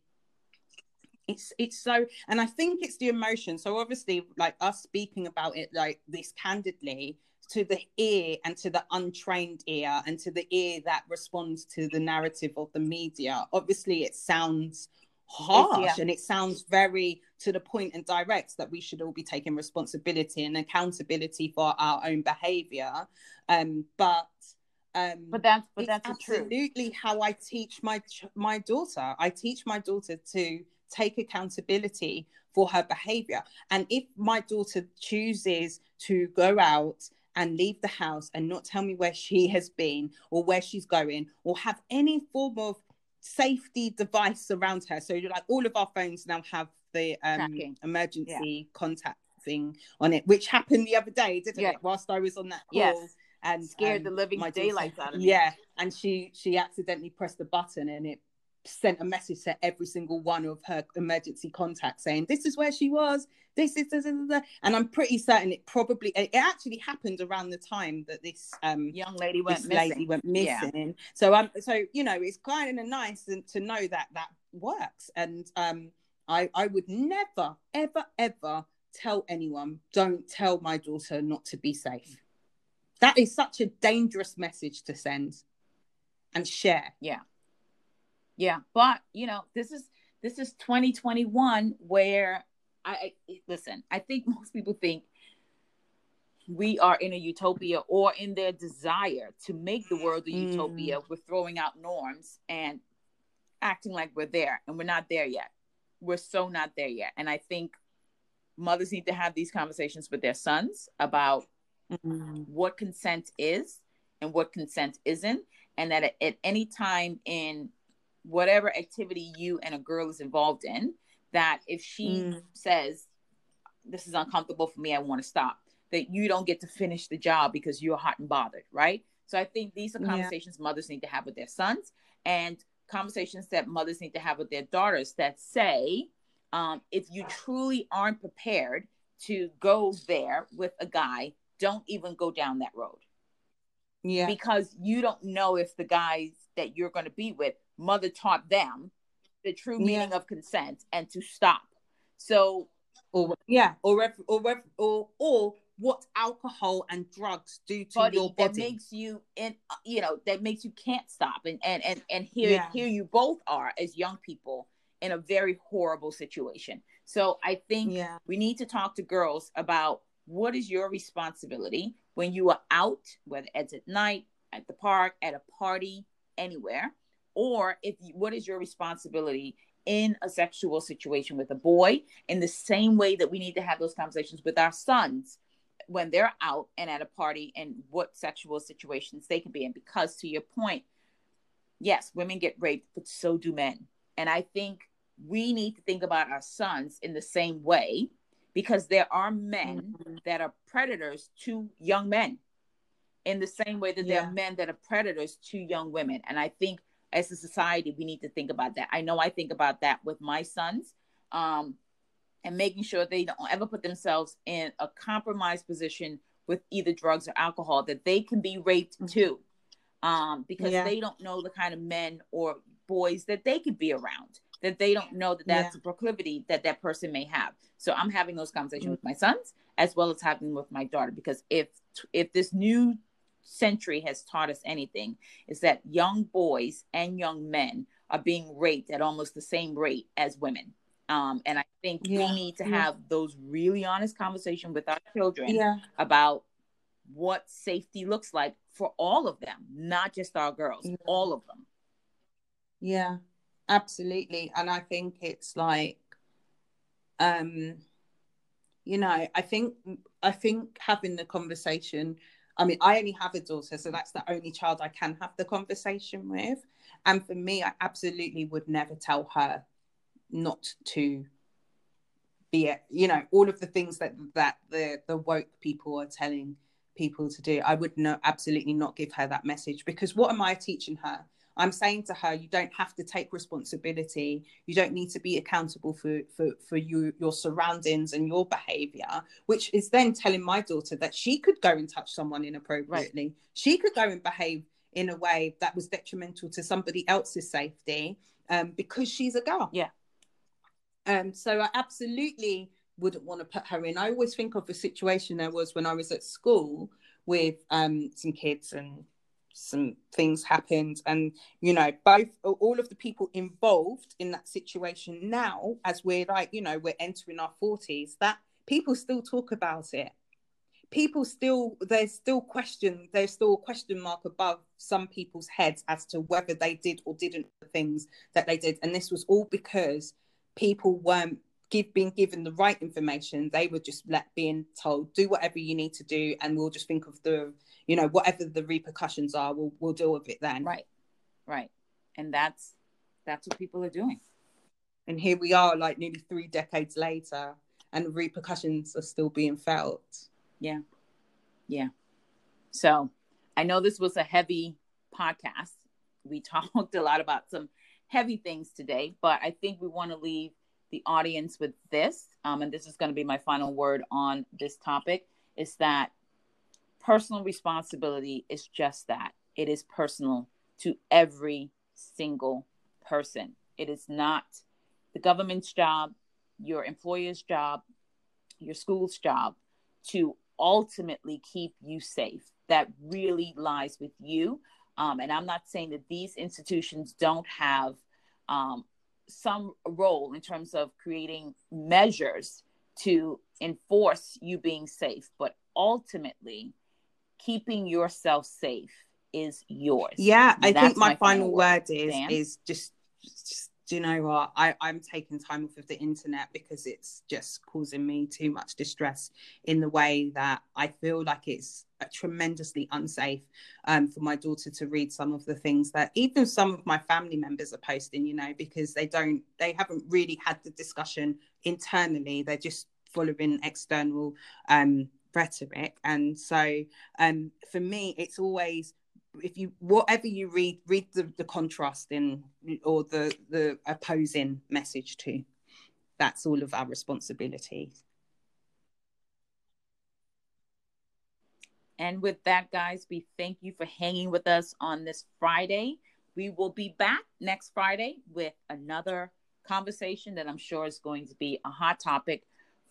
it's it's so and i think it's the emotion so obviously like us speaking about it like this candidly to the ear and to the untrained ear and to the ear that responds to the narrative of the media. Obviously it sounds harsh yeah. and it sounds very to the point and direct that we should all be taking responsibility and accountability for our own behavior. Um but um but that's but that's absolutely how i teach my my daughter. I teach my daughter to take accountability for her behavior. And if my daughter chooses to go out and leave the house and not tell me where she has been or where she's going or have any form of safety device around her so like all of our phones now have the um, emergency yeah. contact thing on it which happened the other day didn't yeah. it whilst i was on that call yes and scared um, the living daylights out of me. Yeah, and she she accidentally pressed the button and it sent a message to every single one of her emergency contacts saying this is where she was. This is this, this, this. and I'm pretty certain it probably it actually happened around the time that this um young lady went missing. lady went missing. Yeah. So um so you know it's kind of nice to know that that works and um I I would never ever ever tell anyone don't tell my daughter not to be safe that is such a dangerous message to send and share. Yeah. Yeah. But, you know, this is this is 2021 where I, I listen, I think most people think we are in a utopia or in their desire to make the world a mm. utopia. We're throwing out norms and acting like we're there, and we're not there yet. We're so not there yet. And I think mothers need to have these conversations with their sons about mm-hmm. what consent is and what consent isn't and that at, at any time in whatever activity you and a girl is involved in that if she mm. says this is uncomfortable for me i want to stop that you don't get to finish the job because you're hot and bothered right so i think these are conversations yeah. mothers need to have with their sons and conversations that mothers need to have with their daughters that say um, if you truly aren't prepared to go there with a guy don't even go down that road. Yeah. Because you don't know if the guys that you're going to be with, mother taught them the true meaning yeah. of consent and to stop. So, or yeah, or or or or what alcohol and drugs do to body your body that makes you in you know that makes you can't stop and and and, and here yeah. here you both are as young people in a very horrible situation so i think yeah. we need to talk to girls about what is your responsibility when you are out, whether it's at night, at the park, at a party, anywhere, or if you, what is your responsibility in a sexual situation with a boy in the same way that we need to have those conversations with our sons when they're out and at a party and what sexual situations they can be in? Because to your point yes women get raped but so do men. And i think we need to think about our sons in the same way because there are men mm-hmm. that are predators to young men in the same way that yeah. there are men that are predators to young women. And I think as a society, we need to think about that. I know I think about that with my sons um, and making sure they don't ever put themselves in a compromised position with either drugs or alcohol, that they can be raped mm-hmm. too. Um, because yeah. they don't know the kind of men or boys that they could be around that they don't know that that's yeah. a proclivity that that person may have. So I'm having those conversations mm-hmm. with my sons as well as having with my daughter because if if this new century has taught us anything is that young boys and young men are being raped at almost the same rate as women. Um, and I think yeah. we need to yeah. have those really honest conversations with our children yeah. about what safety looks like for all of them, not just our girls, all of them. Yeah, absolutely. And i think it's like um you know i think i think having the conversation i mean i only have a daughter so that's the only child i can have the conversation with. And for me i absolutely would never tell her not to be it you know all of the things that that the the woke people are telling people to do. I would not absolutely not give her that message because what am i teaching her I'm saying to her, you don't have to take responsibility. You don't need to be accountable for for for you your surroundings and your behavior, which is then telling my daughter that she could go and touch someone inappropriately. Right. She could go and behave in a way that was detrimental to somebody else's safety um, because she's a girl. Yeah. Um, so I absolutely wouldn't want to put her in. I always think of a situation there was when I was at school with um, some kids and some things happened. And you know both all of the people involved in that situation now as we're like you know we're entering our 40s that people still talk about it. People still there's still question there's still a question mark above some people's heads as to whether they did or didn't the things that they did. And this was all because people weren't give being given the right information. They were just let being told do whatever you need to do and we'll just think of the you know whatever the repercussions are we'll we'll deal with it then. Right right. And that's that's what people are doing. And here we are like nearly three decades later and the repercussions are still being felt. Yeah yeah. So i know this was a heavy podcast. We talked a lot about some heavy things today but i think we want to leave the audience with this um, and this is going to be my final word on this topic is that personal responsibility is just that it is personal to every single person. It is not the government's job, your employer's job, your school's job to ultimately keep you safe. That really lies with you. Um, and I'm not saying that these institutions don't have um, some role in terms of creating measures to enforce you being safe, but ultimately, keeping yourself safe is yours. Yeah, I think my, my final, word, word is Dan? is just, just do you know what I, i'm taking time off of the internet because it's just causing me too much distress in the way that i feel like it's tremendously unsafe um, for my daughter to read some of the things that even some of my family members are posting you know because they don't they haven't really had the discussion internally they're just following external um, rhetoric. And so um, for me it's always if you whatever you read read the, the contrast in or the the opposing message to. That's all of our responsibility. And with that guys we thank you for hanging with us on this friday. We will be back next friday with another conversation that i'm sure is going to be a hot topic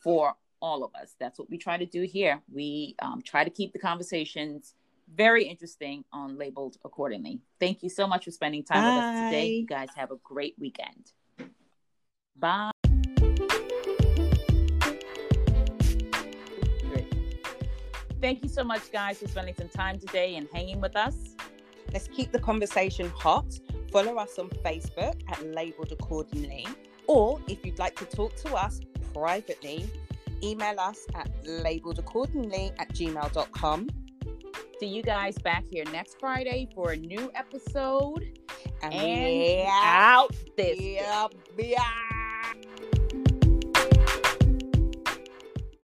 for all of us. That's what we try to do here. We um, try to keep the conversations very interesting on labeled accordingly. Thank you so much for spending time Bye. with us today. You guys have a great weekend. Bye. Thank you so much, guys, for spending some time today and hanging with us. Let's keep the conversation hot. Follow us on Facebook at Labeled Accordingly. Or if you'd like to talk to us privately, email us at labeledAccordingly at gmail.com. See you guys back here next Friday for a new episode. And, and out this. Yeah,